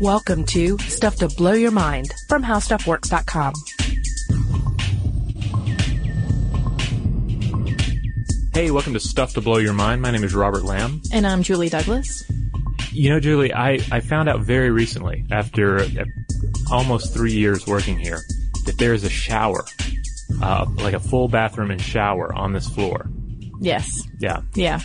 Welcome to Stuff to Blow Your Mind from HowStuffWorks.com. Hey, welcome to Stuff to Blow Your Mind. My name is Robert Lamb. And I'm Julie Douglas. You know, Julie, I, I found out very recently, after uh, almost three years working here, that there is a shower, uh, like a full bathroom and shower on this floor. Yes. Yeah. Yeah.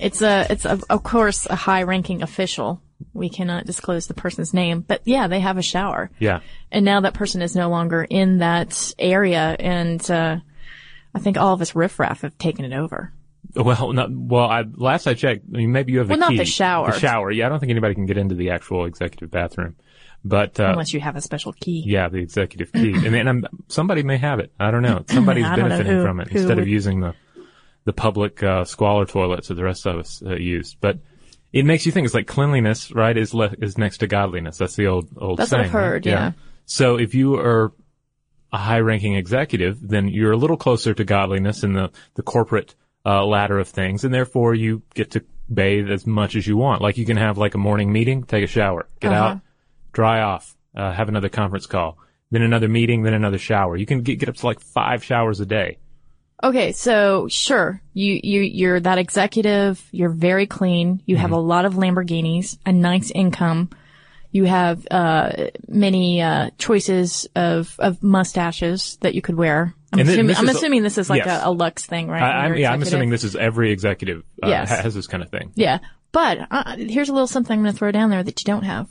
It's a, it's a, of course a high ranking official. We cannot disclose the person's name, but yeah, they have a shower. Yeah. And now that person is no longer in that area and, uh, I think all of us riffraff have taken it over. Well, not, well, I, last I checked, I mean, maybe you have the Well, not key. the shower. The shower. Yeah, I don't think anybody can get into the actual executive bathroom. But, uh, Unless you have a special key. yeah, the executive key. and then um, somebody may have it. I don't know. Somebody's benefiting who- from it instead of using the, the public, uh, squalor toilets that the rest of us uh, use. But it makes you think it's like cleanliness, right, is le- is next to godliness. That's the old, old That's what saying. I've right? heard, yeah. So if you are a high ranking executive, then you're a little closer to godliness in the, the corporate, uh, ladder of things. And therefore you get to bathe as much as you want. Like you can have like a morning meeting, take a shower, get Uh-huh. out, dry off, uh, have another conference call, then another meeting, then another shower. You can get, get up to like five showers a day. Okay, so sure, you you you're that executive. You're very clean. You have a lot of Lamborghinis, a nice income. You have uh, many uh, choices of of mustaches that you could wear. I'm, assuming, this I'm is- assuming this is like yes. a, a Lux thing, right? I, I'm, yeah, I'm assuming this is every executive uh, Yes. has this kind of thing. Yeah, but uh, here's a little something I'm going to throw down there that you don't have.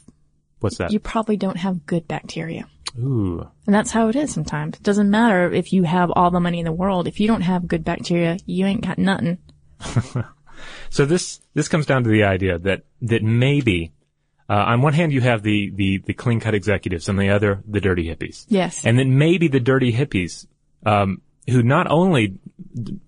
What's that? You probably don't have good bacteria. Ooh. And that's how it is sometimes. It doesn't matter if you have all the money in the world. If you don't have good bacteria, you ain't got nothing. So this this comes down to the idea that that maybe uh, on one hand you have the the the clean cut executives, and the other the dirty hippies. Yes. And then maybe the dirty hippies, um, who not only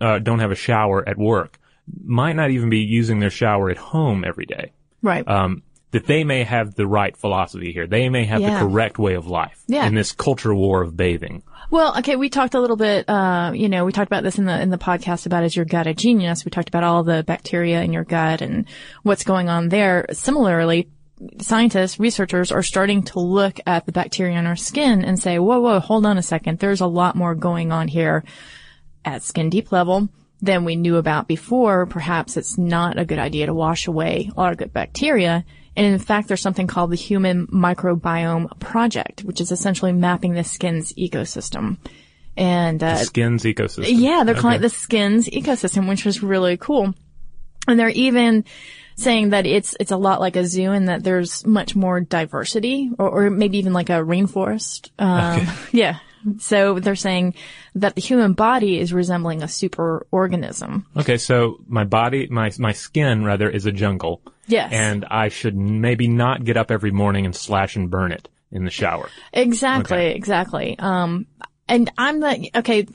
uh, don't have a shower at work, might not even be using their shower at home every day. Right. Um, that they may have the right philosophy here. They may have Yeah. the correct way of life Yeah. in this culture war of bathing. Well, okay, we talked a little bit, uh, you know, we talked about this in the, in the podcast about is your gut a genius? We talked about all the bacteria in your gut and what's going on there. Similarly, scientists, researchers are starting to look at the bacteria in our skin and say, whoa, whoa, hold on a second. There's a lot more going on here at skin deep level than we knew about before. Perhaps it's not a good idea to wash away all our good bacteria. And in fact, there's something called the Human Microbiome Project, which is essentially mapping the skin's ecosystem. And, uh, Skin's ecosystem. yeah, they're calling it the skin's ecosystem, which was really cool. And they're even saying that it's it's a lot like a zoo and that there's much more diversity, or, or maybe even like a rainforest. Um, Yeah. So they're saying that the human body is resembling a super organism. Okay, so my body, my my skin rather, is a jungle. Yes. And I should maybe not get up every morning and slash and burn it in the shower. Exactly, Okay. exactly. Um, and I'm not, okay,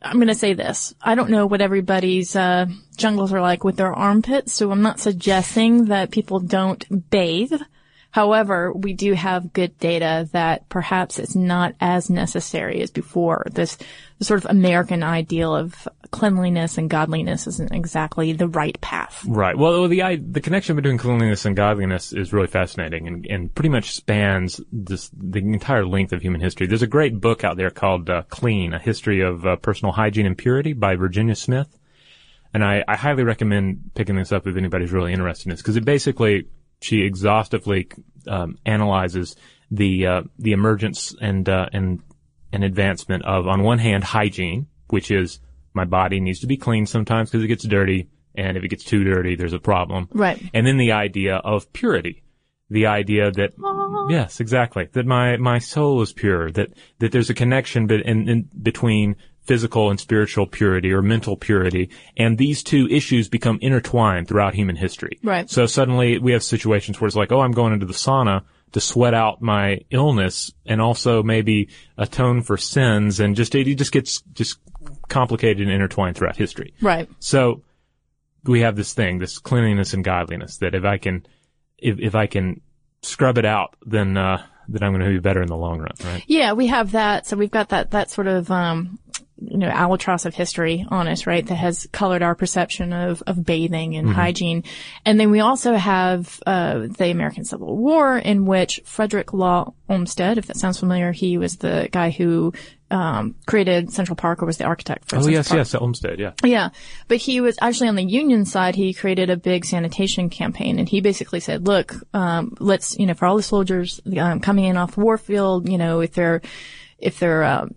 I'm gonna say this. I don't know what everybody's, uh, jungles are like with their armpits, so I'm not suggesting that people don't bathe. However, we do have good data that perhaps it's not as necessary as before. This, sort of American ideal of cleanliness and godliness isn't exactly the right path. Right. Well, the the connection between cleanliness and godliness is really fascinating and, and pretty much spans this, the entire length of human history. There's a great book out there called uh, Clean: A History of uh, Personal Hygiene and Purity by Virginia Smith. And I, I highly recommend picking this up if anybody's really interested in this because it basically she exhaustively um, analyzes the uh, the emergence and uh, and and advancement of on one hand hygiene, which is my body needs to be clean sometimes because it gets dirty, and if it gets too dirty, there's a problem. Right. And then the idea of purity, the idea that yes, exactly, that my my soul is pure, that that there's a connection be- in, in between physical and spiritual purity or mental purity, and these two issues become intertwined throughout human history. Right. So suddenly we have situations where it's like, oh, I'm going into the sauna to sweat out my illness and also maybe atone for sins, and just it just gets just complicated and intertwined throughout history. Right. So we have this thing, this cleanliness and godliness that if I can, if, if I can scrub it out, then, uh, then I'm going to be better in the long run, right? Yeah, we have that. So we've got that, that sort of, um, you know, albatross of history on us, right? That has colored our perception of, of bathing and hygiene. And then we also have, uh, the American Civil War in which Frederick Law Olmsted, if that sounds familiar, he was the guy who, um, created Central Park or was the architect for Oh Central yes, Park. yes, Olmsted, yeah. Yeah, but he was actually on the union side. He created a big sanitation campaign, and he basically said, "Look, um, let's you know, for all the soldiers um, coming in off the warfield, you know, if they're if they're um,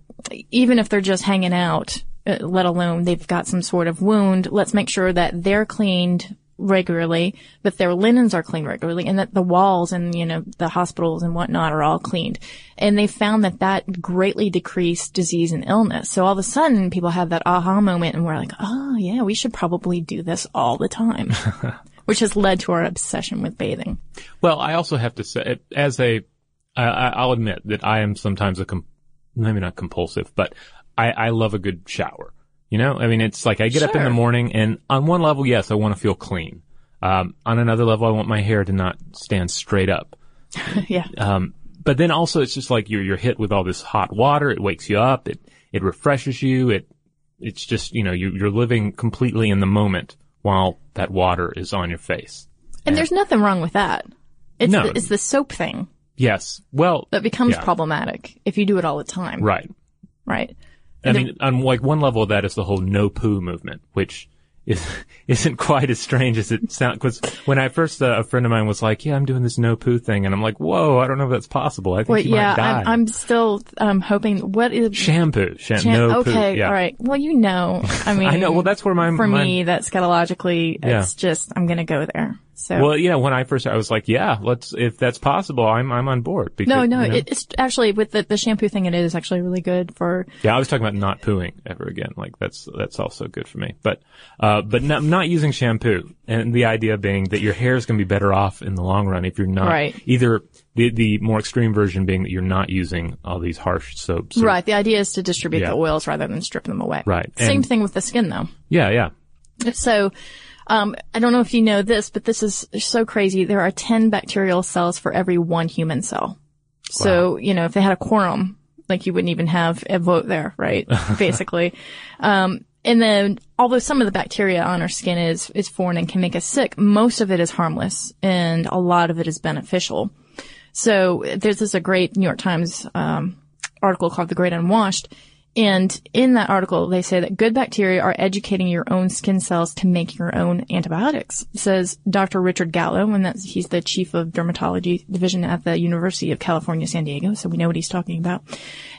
even if they're just hanging out, uh, let alone they've got some sort of wound, let's make sure that they're cleaned." regularly, that their linens are cleaned regularly, and that the walls and, you know, the hospitals and whatnot are all cleaned. And they found that that greatly decreased disease and illness. So all of a sudden people have that aha moment and we're like, oh yeah, we should probably do this all the time. Which has led to our obsession with bathing. Well, I also have to say, as a, I, I- I'll admit that I am sometimes a, com- maybe not compulsive, but I, I love a good shower. You know, I mean, it's like I get up in the morning and on one level, yes, I want to feel clean. Um, on another level, I want my hair to not stand straight up. yeah. Um, but then also it's just like you're, you're hit with all this hot water. It wakes you up. It, it refreshes you. It, it's just, you know, you, you're living completely in the moment while that water is on your face. And there's nothing wrong with that. It's, No. the, it's the soap thing Yes. Well, that becomes Yeah. problematic if you do it all the time. right. Right. I mean, on like one level of that is the whole no poo movement, which is, isn't quite as strange as it sounds. Cause when I first, uh, a friend of mine was like, yeah, I'm doing this no poo thing. And I'm like, whoa, I don't know if that's possible. I think Well, you yeah, might die. I'm, I'm still um, hoping. What is shampoo. Sham- Chan- no poo. okay, Yeah. all right. Well, you know, I mean, I know. Well, that's where my, for my me, that scatologically, Yeah. it's just I'm gonna go there. So Well, yeah, when I first, I was like, yeah, let's, if that's possible, I'm, I'm on board. Because, no, no, you know- it, it's actually with the, the shampoo thing. It is actually really good for. yeah, I was talking about not pooing ever again. Like that's, that's also good for me. But, uh, but not, not using shampoo. And the idea being that your hair is going to be better off in the long run if you're not, Right. either the, the more extreme version being that you're not using all these harsh soaps. or- Right. The idea is to distribute Yeah. the oils rather than strip them away. Right. Same And- thing with the skin though. Yeah, yeah. So, um, I don't know if you know this, but this is so crazy. There are 10 bacterial cells for every one human cell. So, you know, if they had a quorum, like you wouldn't even have a vote there, right? Basically. Um, and then, although some of the bacteria on our skin is, is foreign and can make us sick, most of it is harmless and a lot of it is beneficial. So there's this a great New York Times, um, article called The Great Unwashed. And in that article, they say that good bacteria are educating your own skin cells to make your own antibiotics, says Dr. Richard Gallo, and that's, he's the chief of dermatology division at the University of California, San Diego. So we know what he's talking about.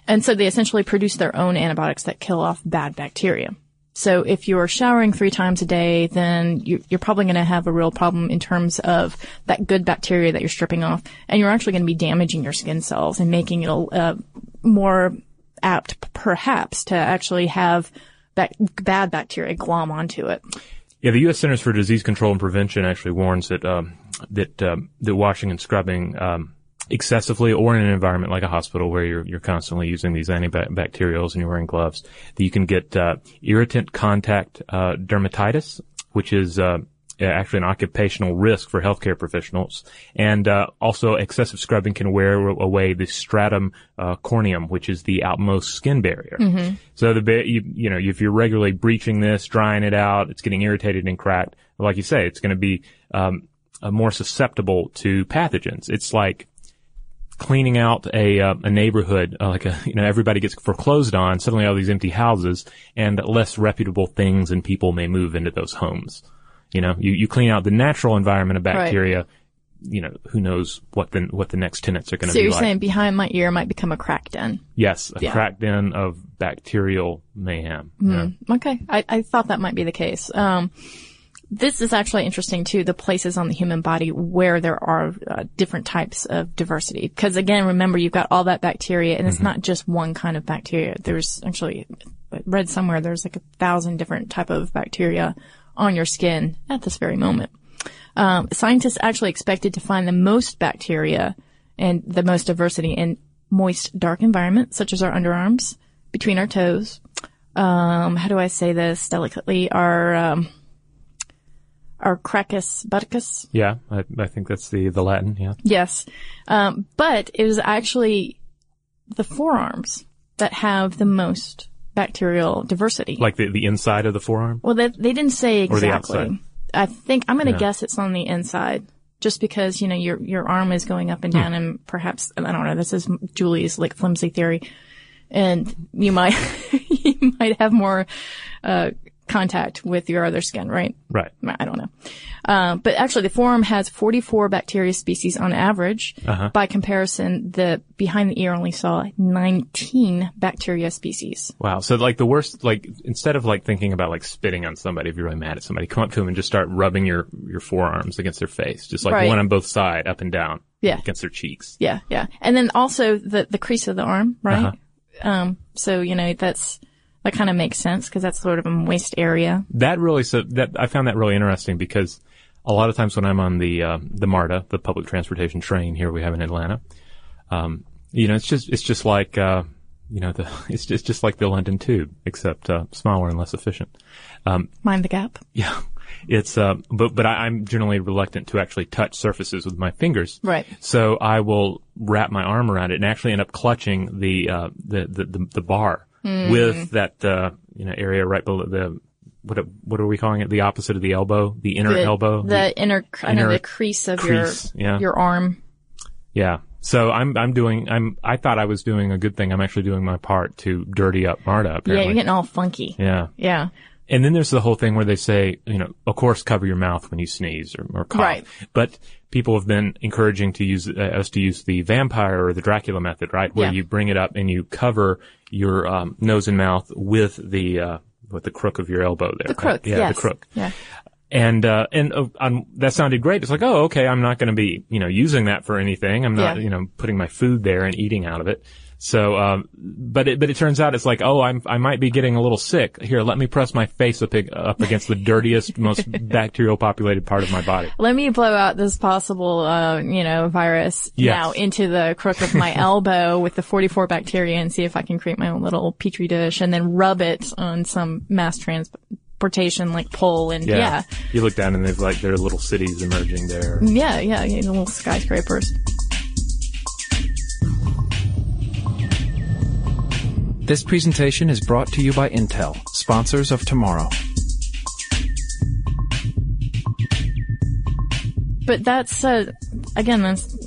And so they essentially produce their own antibiotics that kill off bad bacteria. So if you're showering three times a day, then you, you're probably going to have a real problem in terms of that good bacteria that you're stripping off, and you're actually going to be damaging your skin cells and making it more apt, perhaps, to actually have bac- bad bacteria glom onto it. Yeah, the U.S. Centers for Disease Control and Prevention actually warns that um, that um, that washing and scrubbing um, excessively, or in an environment like a hospital where you're you're constantly using these antibacterials and you're wearing gloves, that you can get uh, irritant contact uh, dermatitis, which is uh, actually an occupational risk for healthcare professionals, and uh, also excessive scrubbing can wear away the stratum uh, corneum, which is the outmost skin barrier. So the ba- you, you know if you're regularly breaching this, drying it out, it's getting irritated and cracked. Like you say, it's going to be um, uh, more susceptible to pathogens. It's like cleaning out a uh, a neighborhood, uh, like a you know everybody gets foreclosed on. Suddenly, all these empty houses and less reputable things and people may move into those homes. You know, you you clean out the natural environment of bacteria. You know, who knows what the what the next tenants are going to So be you're like. saying behind my ear might become a crack den. yes, a Yeah. cracked den of bacterial mayhem. Yeah. Okay, I, I thought that might be the case. Um, this is actually interesting too. The places on the human body where there are uh, different types of diversity. Because again, remember you've got all that bacteria, and it's not just one kind of bacteria. There's actually I read somewhere there's like a thousand different type of bacteria on your skin at this very moment. Um, scientists actually expected to find the most bacteria and the most diversity in moist, dark environments, such as our underarms, between our toes. Um, how do I say this delicately? Our, um, our cracus butticus. Yeah, I, I think that's the the Latin. Yeah. Yes. Um, but it was actually the forearms that have the most bacterial diversity. Like the, the inside of the forearm? well, they, they didn't say Or the exactly. outside? I think I'm going to Yeah. guess it's on the inside. Just because, you know, your, your arm is going up and Hmm. down and perhaps, I don't know, this is Julie's like flimsy theory. And you might, you might have more, uh, contact with your other skin, right? Right. I don't know. Uh, but actually the forearm has 44 bacteria species on average. Uh-huh. By comparison, the behind the ear only saw 19 bacteria species. Wow. So like the worst, like instead of like thinking about like spitting on somebody, if you're really mad at somebody, come up to them and just start rubbing your, your forearms against their face. Just like Right. one on both side, up and down. Yeah. Against their cheeks. Yeah, yeah. And then also the, the crease of the arm, right? Uh-huh. Um, so, you know, that's, that kind of makes sense because that's sort of a moist area. That really, so that, I found that really interesting because a lot of times when I'm on the, uh, the MARTA, the public transportation train here we have in Atlanta, um, you know, it's just, it's just like, uh, you know, the, it's just, it's just like the London Tube, except, uh, smaller and less efficient. Mind the gap. Yeah. It's, uh, but, but I, I'm generally reluctant to actually touch surfaces with my fingers. Right. So I will wrap my arm around it and actually end up clutching the, uh, the, the, the, the bar Hmm. with that, uh, you know, area right below the, what, what are we calling it? The opposite of the elbow, the inner The, elbow. The inner, know inner the crease of crease, your, yeah. your arm. yeah. So I'm, I'm doing, I'm, I thought I was doing a good thing. I'm actually doing my part to dirty up Marta, Yeah, you're getting all funky. yeah. Yeah. And then there's the whole thing where they say, you know, of course, cover your mouth when you sneeze or, or cough. Right. But people have been encouraging to use uh, us to use the vampire or the Dracula method, right? Where Yeah. you bring it up and you cover your um, nose and mouth with the uh, with the crook of your elbow there. The crook. yeah, yes. the crook. Yeah. And uh, and uh, um, that sounded great. It's like, oh, okay, I'm not going to be, you know, using that for anything. I'm not, Yeah. you know, putting my food there and eating out of it. So, um, but it, but it turns out it's like, oh, I'm, I might be getting a little sick. Here, let me press my face up, up against the dirtiest, most bacterial populated part of my body. Let me blow out this possible, uh, you know, virus Yes. now into the crook of my elbow with the 44 bacteria and see if I can create my own little petri dish and then rub it on some mass transportation like pole and Yeah. yeah. You look down and there's like, there are little cities emerging there. Yeah, yeah, yeah, little skyscrapers. This presentation is brought to you by Intel, sponsors of tomorrow. But that's, uh, again, that's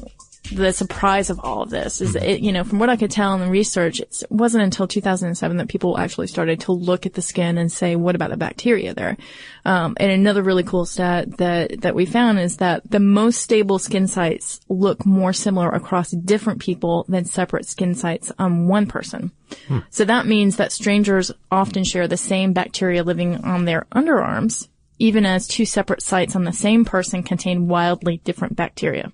the surprise of all of this is, it, you know, from what I could tell in the research, it wasn't until 2007 that people actually started to look at the skin and say, what about the bacteria there? Um, and another really cool stat that, that we found is that the most stable skin sites look more similar across different people than separate skin sites on one person. So that means that strangers often share the same bacteria living on their underarms, even as two separate sites on the same person contain wildly different bacteria.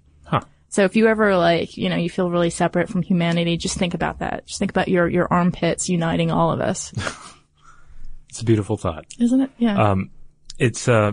So if you ever like, you know, you feel really separate from humanity, just think about that. Just think about your, your armpits uniting all of us. It's a beautiful thought. Isn't it? Yeah. Um, it's, uh,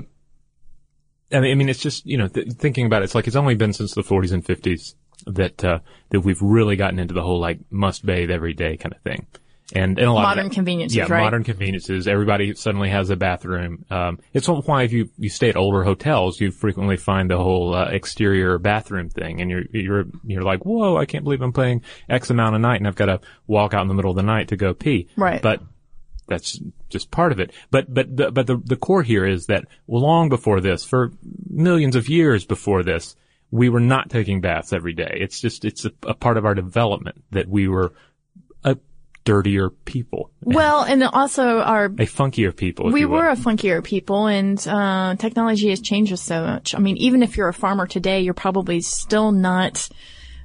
I mean, I mean, it's just, you know, th- thinking about it, it's like it's only been since the 40s and 50s that, uh, that we've really gotten into the whole like must bathe every day kind of thing. And, and a lot Modern of that- conveniences, yeah, right? modern conveniences. Everybody suddenly has a bathroom. Um, it's why if you, you stay at older hotels, you frequently find the whole, uh, exterior bathroom thing and you're, you're, you're like, whoa, I can't believe I'm paying X amount a night and I've got to walk out in the middle of the night to go pee. Right. But that's just part of it. But but the, but the the core here is that long before this, for millions of years before this, we were not taking baths every day. It's just it's a, a part of our development that we were dirtier people, well, and also our a funkier people. We were a funkier people and uh, technology has changed us so much. I mean, even if you're a farmer today, you're probably still not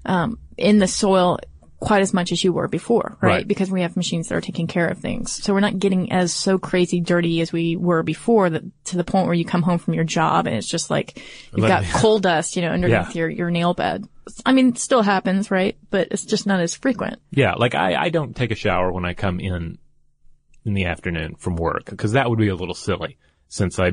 um, in the soil quite as much as you were before, right? Right. Because we have machines that are taking care of things. So we're not getting as so crazy dirty as we were before that to the point where you come home from your job and it's just like you've Let got me- coal dust, you know, underneath Yeah. your, your nail bed. I mean, it still happens, right? But it's just not as frequent. Yeah, like I, I don't take a shower when I come in in the afternoon from work because that would be a little silly since I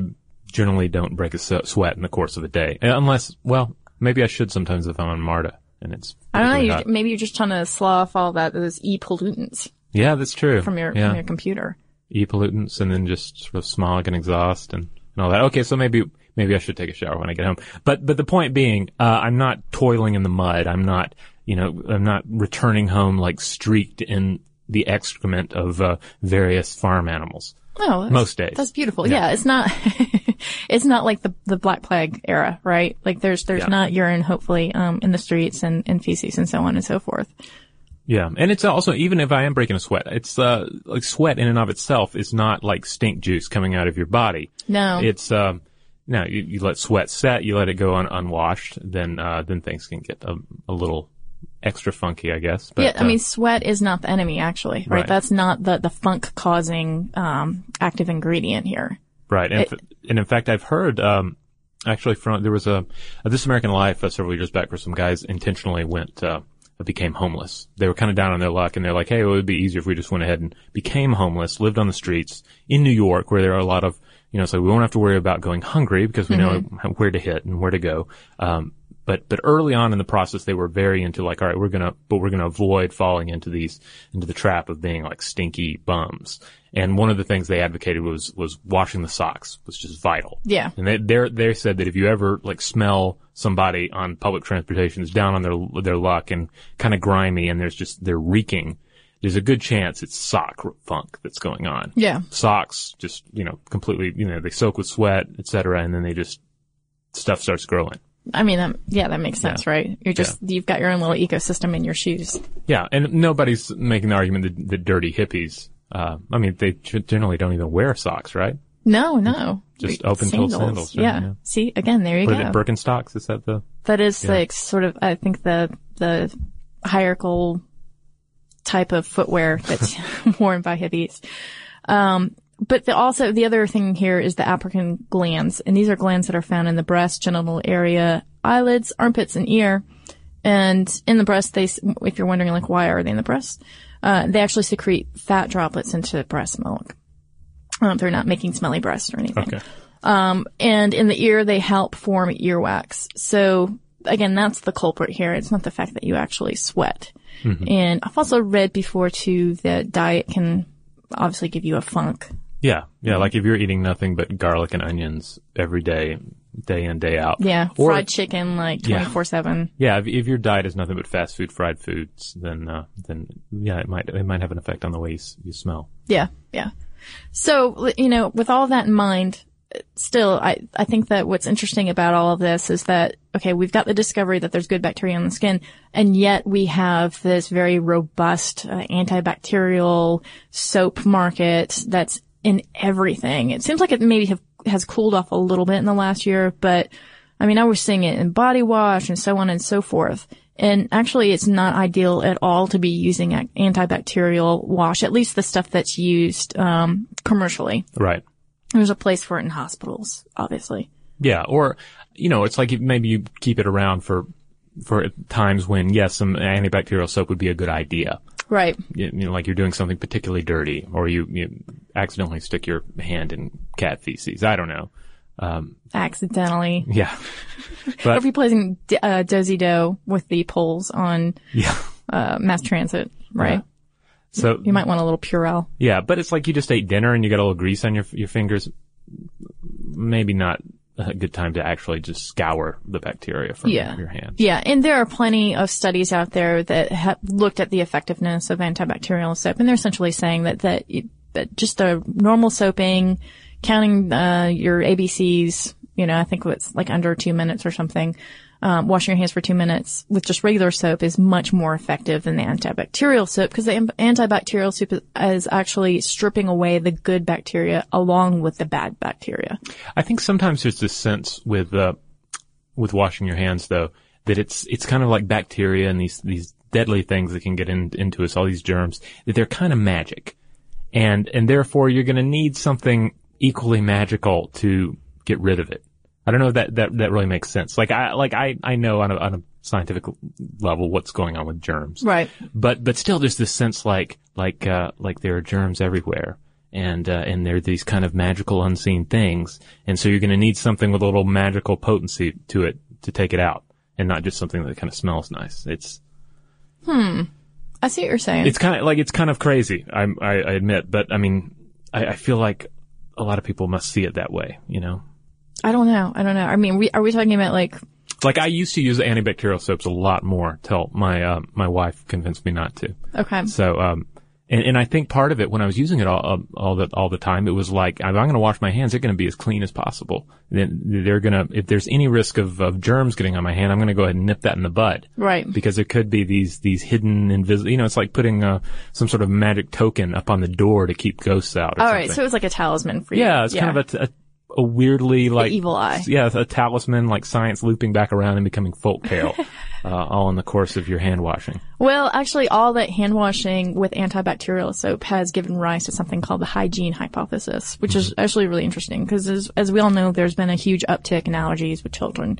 generally don't break a sweat in the course of a day Uh, unless, well, maybe I should sometimes if I'm on Marta and it's. I don't know. You, hot. maybe you're just trying to slough off all that, those e pollutants Yeah, that's true. from your, yeah. from your computer. e pollutants and then just sort of smog and exhaust and, and all that. Okay, so maybe maybe I should take a shower when I get home. But but the point being, uh, I'm not toiling in the mud. I'm not you know I'm not returning home like streaked in the excrement of uh, various farm animals. Oh, Most days. That's beautiful. Yeah, it's not, it's not like the, the Black Plague era, right? Like there's, there's Yeah. not urine, hopefully, um, in the streets and, and feces and so on and so forth. Yeah, and it's also even if I am breaking a sweat, it's uh like sweat in and of itself is not like stink juice coming out of your body. No. It's um no, you, you let sweat set, you let it go un- unwashed, then uh then things can get a, a little extra funky, I guess. But, yeah, I uh, mean, sweat is not the enemy, actually, right? Right. That's not the, the funk causing, um, active ingredient here. Right, and, It- f- and in fact, I've heard um, actually from there was a, a This American Life uh, several years back where some guys intentionally went uh, became homeless. They were kind of down on their luck, and they're like, "Hey, it would be easier if we just went ahead and became homeless, lived on the streets in New York, where there are a lot of you know, so we won't have to worry about going hungry because we know where to hit and where to go." Um, but but early on in the process, they were very into like, all right, we're gonna, but we're gonna avoid falling into these into the trap of being like stinky bums. And one of the things they advocated was was washing the socks, which is vital. Yeah. And they they they said that if you ever like smell somebody on public transportation is down on their their luck and kind of grimy and there's just they're reeking, there's a good chance it's sock funk that's going on. Yeah. Socks just you know completely you know they soak with sweat, etc. And then they just stuff starts growing. I mean, um, yeah, that makes sense, right? You're just, you've got your own little ecosystem in your shoes. Yeah, and nobody's making the argument that, that dirty hippies. Uh, I mean, they generally don't even wear socks, right? No, no. Just Re- open-toed sandals, right? Yeah. Yeah. See, again, there you What go. Birkenstocks? Is that the? that is like sort of, I think the, the hierarchical type of footwear that's worn by hippies. Um, but the, also the other thing here is the apocrine glands, and these are glands that are found in the breast, genital area, eyelids, armpits, and ear. And in the breast, they, if you're wondering like why are they in the breast, uh, they actually secrete fat droplets into breast milk. Um, they're not making smelly breasts or anything. Okay. And in the ear, they help form earwax. So again, that's the culprit here. It's not the fact that you actually sweat. And I've also read before too that diet can obviously give you a funk. Yeah, yeah. Like if you're eating nothing but garlic and onions every day, day in day out. Yeah. Or- fried chicken like Yeah. 24 seven. Yeah, if, if your diet is nothing but fast food, fried foods, then uh, then yeah, it might it might have an effect on the way you, you smell. Yeah. Yeah. So, you know, with all that in mind, still, I, I think that what's interesting about all of this is that, okay, we've got the discovery that there's good bacteria on the skin, and yet we have this very robust uh, antibacterial soap market that's in everything. It seems like it maybe have, has cooled off a little bit in the last year, but I mean, I was seeing it in body wash and so on and so forth. And actually, it's not ideal at all to be using antibacterial wash, at least the stuff that's used um, commercially. Right. There's a place for it in hospitals, obviously. Yeah, or you know, it's like maybe you keep it around for for times when yes, some antibacterial soap would be a good idea. Right. You, know, like you're doing something particularly dirty, or you, you accidentally stick your hand in cat feces. I don't know. Um, Accidentally. yeah, Or but if you're placing d- uh, dozy dough with the poles on yeah. uh, mass transit, right? So You might want a little Purell. Yeah, but it's like you just ate dinner and you got a little grease on your your fingers. Maybe not a good time to actually just scour the bacteria from Yeah. your hands. Yeah, and there are plenty of studies out there that have looked at the effectiveness of antibacterial soap, and they're essentially saying that that, it, that just a normal soaping, counting uh, your ABCs, you know, I think it's like under two minutes or something. Um, washing your hands for two minutes with just regular soap is much more effective than the antibacterial soap because the antibacterial soap is, is actually stripping away the good bacteria along with the bad bacteria. I think sometimes there's this sense with uh, with washing your hands though that it's it's kind of like bacteria and these these deadly things that can get in, into us, all these germs that they're kind of magic, and and therefore you're going to need something equally magical to get rid of it. I don't know if that that that really makes sense. Like I like I I know on a on a scientific level what's going on with germs, Right. but but still there's this sense like like uh like there are germs everywhere and uh, and they're these kind of magical unseen things and so you're going to need something with a little magical potency to it to take it out and not just something that kind of smells nice it's hmm. I see what you're saying. it's kind of like it's kind of crazy I I, I admit but I mean I, I feel like a lot of people must see it that way you know I don't know. I don't know. I mean, we, are we talking about like like I used to use antibacterial soaps a lot more till my uh, my wife convinced me not to okay? So, um, And, and I think part of it when I was using it all, uh, all the, all the time, it was like, I'm going to wash my hands, they're going to be as clean as possible. Then they're going to, if there's any risk of, of germs getting on my hand, I'm going to go ahead and nip that in the bud. Right. Because there could be these, these hidden invisible, you know, it's like putting, uh, some sort of magic token up on the door to keep ghosts out or All something. right, so it was like a talisman for you. yeah, it's kind of a, a, a weirdly like, evil eye. Yeah, a talisman like science looping back around and becoming folk tale, uh, all in the course of your hand washing. Well, actually, all that hand washing with antibacterial soap has given rise to something called the hygiene hypothesis, which is actually really interesting because as, as we all know, there's been a huge uptick in allergies with children.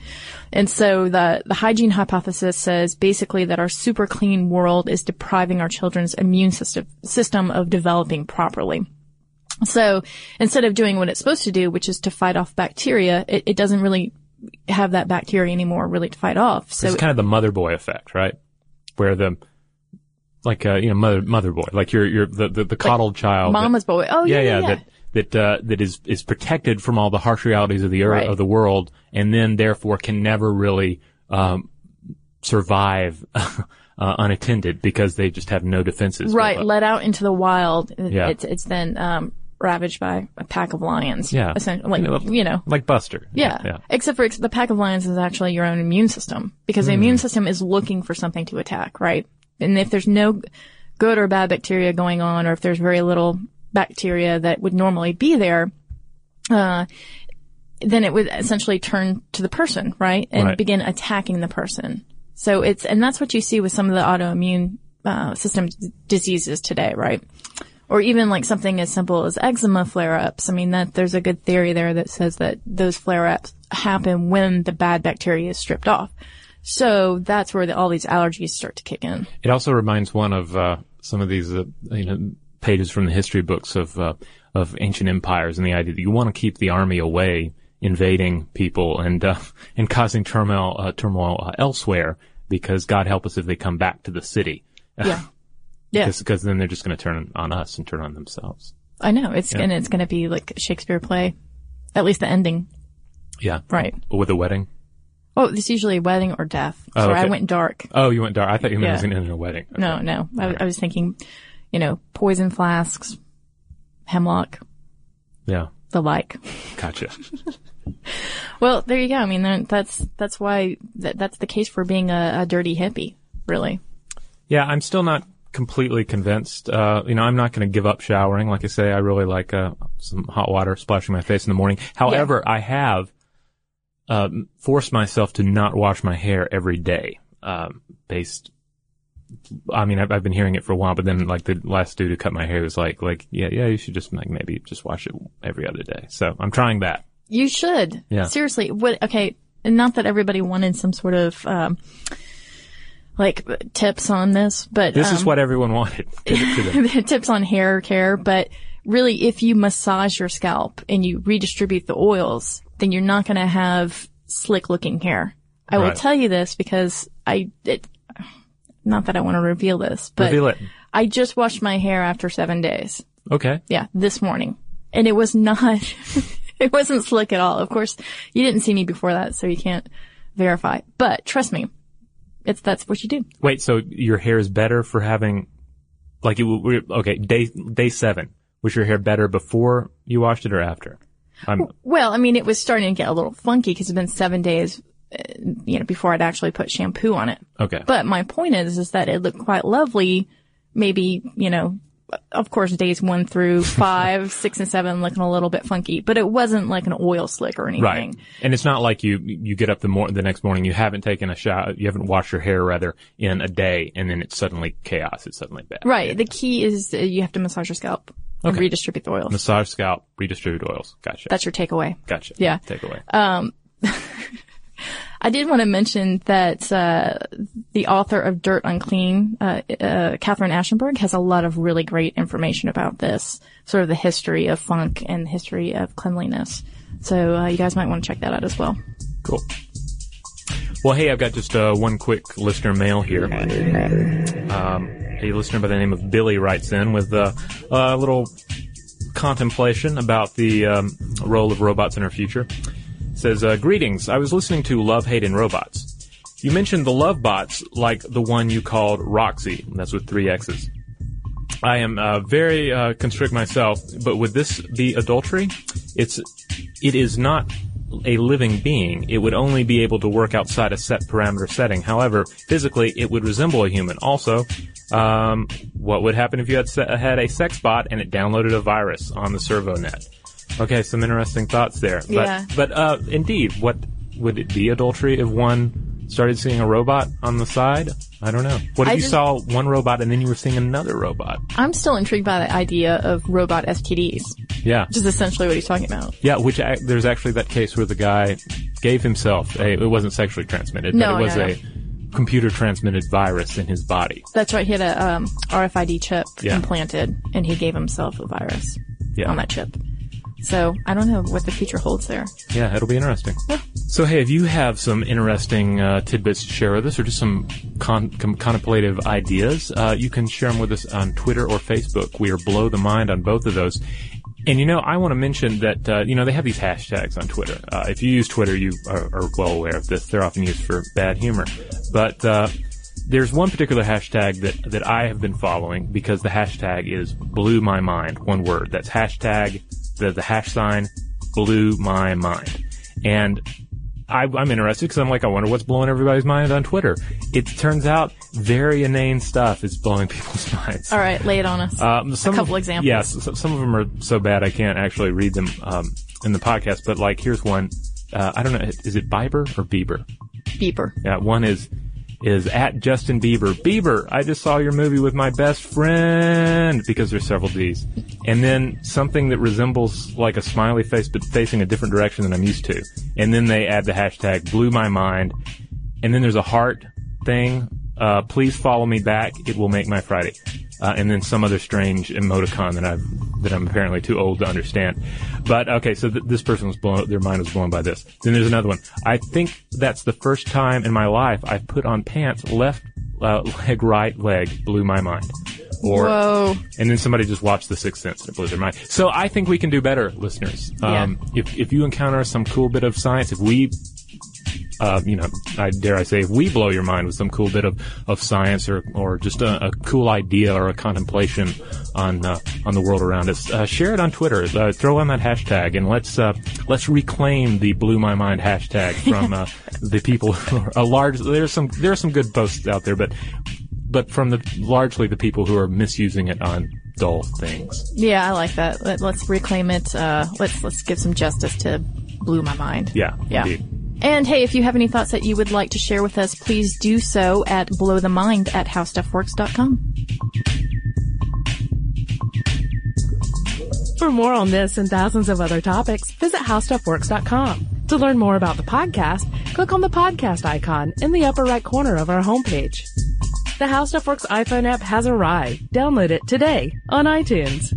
And so the, the hygiene hypothesis says basically that our super clean world is depriving our children's immune system, system of developing properly. So instead of doing what it's supposed to do, which is to fight off bacteria, it, it doesn't really have that bacteria anymore really to fight off. So it's kind of the mother boy effect, right? Where the like uh, you know mother mother boy, like you're you're the the, the coddled child. that- mama's boy. Oh yeah, yeah, yeah, yeah. that that uh, that is is protected from all the harsh realities of the earth Right. of the world, and then therefore can never really um, survive uh, unattended because they just have no defenses. right. Let out into the wild. Yeah. It's it's then um, ravaged by a pack of lions. Yeah. Essentially, like You know, you know. like Buster. Yeah. yeah. Except for ex- the pack of lions is actually your own immune system because the Hmm. immune system is looking for something to attack, right? And if there's no good or bad bacteria going on, or if there's very little bacteria that would normally be there, uh, then it would essentially turn to the person, right? And Right. begin attacking the person. So it's, and that's what you see with some of the autoimmune, uh, system d- diseases today, right? Or even like something as simple as eczema flare-ups. I mean, that there's a good theory there that says that those flare-ups happen when the bad bacteria is stripped off. So that's where the, all these allergies start to kick in. It also reminds one of uh, some of these, uh, you know, pages from the history books of uh, of ancient empires, and the idea that you want to keep the army away, invading people and uh, and causing turmoil uh, turmoil uh, elsewhere, because God help us if they come back to the city. Yeah. Yeah. Because then they're just going to turn on us and turn on themselves. I know. It's, and it's going to be like a Shakespeare play. At least the ending. Yeah. Right. With a wedding. Oh, it's usually a wedding or death. Oh, Sorry, I went dark. Oh, you went dark. I thought you meant it was going to end in a wedding. Okay. No, no. I, I was thinking, you know, poison flasks, hemlock, Yeah. the like. Gotcha. Well, there you go. I mean, that's that's why that, that's the case for being a, a dirty hippie, really. Yeah, I'm still not completely convinced. Uh, you know, I'm not going to give up showering. Like I say, I really like uh, some hot water splashing my face in the morning. However, I have um, forced myself to not wash my hair every day. Um, based, I mean, I've, I've been hearing it for a while, but then like the last dude who cut my hair was like, like, yeah, yeah, you should just like maybe just wash it every other day. So I'm trying that. You should. Yeah. Seriously. What? Okay. And not that everybody wanted some sort of um, like tips on this, but This um, is what everyone wanted. Tips on hair care, but really if you massage your scalp and you redistribute the oils, then you're not going to have slick looking hair. I will tell you this because I, it, not that I want to reveal this, but Reveal it. I just washed my hair after seven days. Okay. Yeah, this morning. And it was not, it wasn't slick at all. Of course, you didn't see me before that, so you can't verify. But trust me, it's, that's what you do. Wait, so your hair is better for having, like, w- okay, day day seven. Was your hair better before you washed it or after? I'm Well, I mean, it was starting to get a little funky because it's been seven days, uh, you know, before I'd actually put shampoo on it. okay. But my point is, is that it looked quite lovely. Maybe, you know, of course, days one through five, six and seven looking a little bit funky, but it wasn't like an oil slick or anything. right, and it's not like you you get up the mor- the next morning, you haven't taken a shower, you haven't washed your hair rather in a day, and then it's suddenly chaos. It's suddenly bad. Right. The key is uh, you have to massage your scalp Okay. redistribute the oils. Massage scalp, redistribute oils. Gotcha. That's your takeaway. gotcha. yeah. Take away. I did want to mention that uh, the author of Dirt on Clean, uh, uh, Katherine Ashenburg, has a lot of really great information about this, sort of the history of funk and the history of cleanliness. So uh, you guys might want to check that out as well. Cool. Well, hey, I've got just uh, one quick listener mail here. Um, a listener by the name of Billy writes in with uh, a little contemplation about the um, role of robots in our future. Says, uh, "Greetings. I was listening to Love, Hate, and Robots. You mentioned the love bots, like the one you called Roxxxy. That's with three X's. I am uh, very uh, constrict myself, but would this be adultery? It's it is not a living being. It would only be able to work outside a set parameter setting. However, physically, it would resemble a human. Also, um, what would happen if you had se- had a sex bot and it downloaded a virus on the servonet? Okay, some interesting thoughts there. But, Yeah. But uh, indeed, what would it be adultery if one started seeing a robot on the side? I don't know. What if I you just- saw one robot and then you were seeing another robot? I'm still intrigued by the idea of robot STDs, Yeah. which is essentially what he's talking about. Yeah, which ac there's actually that case where the guy gave himself a, it wasn't sexually transmitted, No, but it was no, no. a computer transmitted virus in his body. That's right. He had a um, RFID chip Yeah. implanted, and he gave himself a virus Yeah. on that chip. So I don't know what the future holds there. Yeah, it'll be interesting. So, hey, if you have some interesting uh, tidbits to share with us, or just some con- com- contemplative ideas, uh, you can share them with us on Twitter or Facebook. We are Blow the Mind on both of those. And you know, I want to mention that uh, you know they have these hashtags on Twitter. Uh, if you use Twitter, you are, are well aware of this. They're often used for bad humor, but uh, there's one particular hashtag that that I have been following because the hashtag is blew my mind. One word. That's hashtag the the hash sign blew my mind, and I, I'm interested because I'm like, I wonder what's blowing everybody's mind on Twitter. It turns out very inane stuff is blowing people's minds. All right, lay it on us. Um, some A couple of, examples. Yes, so- some of them are so bad I can't actually read them um, in the podcast. But like, here's one. Uh, I don't know. Is it Bieber or Bieber? Beeper. Yeah, one is is at Justin Bieber. Bieber, I just saw your movie with my best friend because there's several D's. And then something that resembles like a smiley face but facing a different direction than I'm used to. And then they add the hashtag blew my mind. And then there's a heart thing. Uh, please follow me back. It will make my Friday. Uh, and then some other strange emoticon that I've that I'm apparently too old to understand. But okay, so th- this person was blown. Their mind was blown by this. Then there's another one. I think that's the first time in my life I've put on pants left uh, leg, right leg blew my mind. Or Whoa. and then somebody just watched The Sixth Sense and it blew their mind. So I think we can do better, listeners. Um, if if you encounter some cool bit of science, if we uh, you know, I dare I say, if we blow your mind with some cool bit of, of science or, or just a, a cool idea or a contemplation on uh, on the world around us, uh, share it on Twitter. Uh, throw on that hashtag and let's uh, let's reclaim the blew my mind hashtag from uh, the people who are a large. There's some there are some good posts out there, but but from the largely the people who are misusing it on dull things. Yeah, I like that. Let, let's reclaim it. Uh, let's let's give some justice to blew my mind. Yeah, Yeah. indeed. And hey, if you have any thoughts that you would like to share with us, please do so at blowthemind at howstuffworks.com. For more on this and thousands of other topics, visit howstuffworks.com. To learn more about the podcast, click on the podcast icon in the upper right corner of our homepage. The How Stuff Works iPhone app has arrived. Download it today on iTunes.